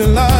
living life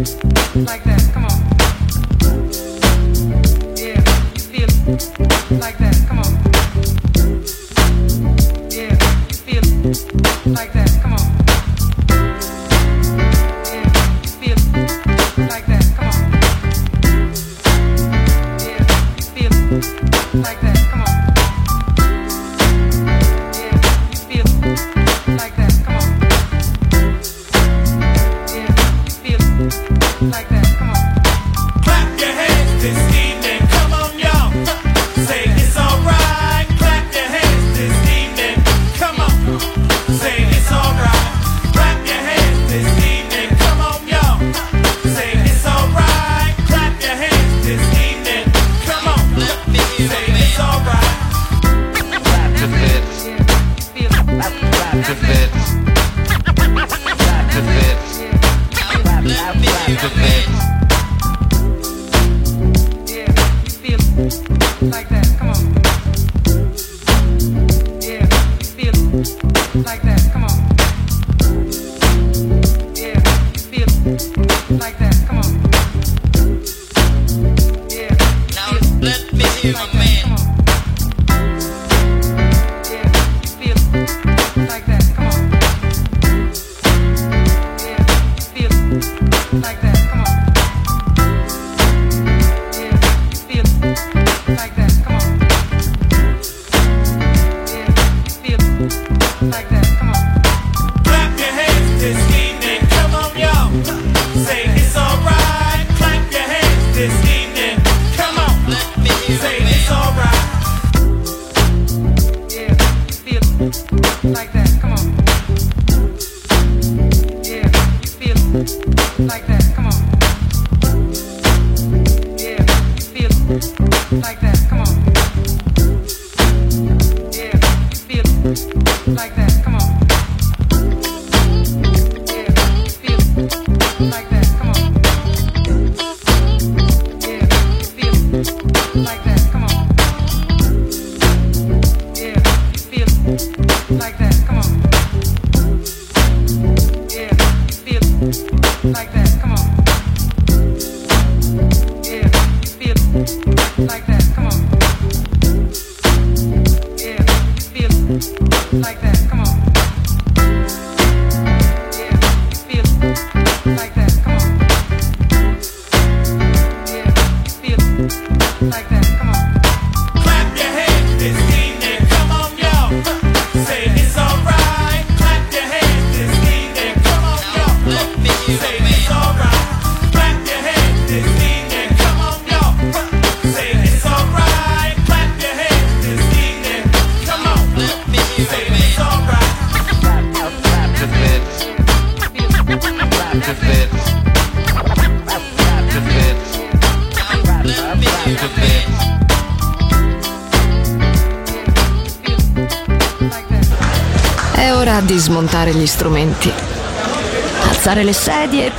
Like that.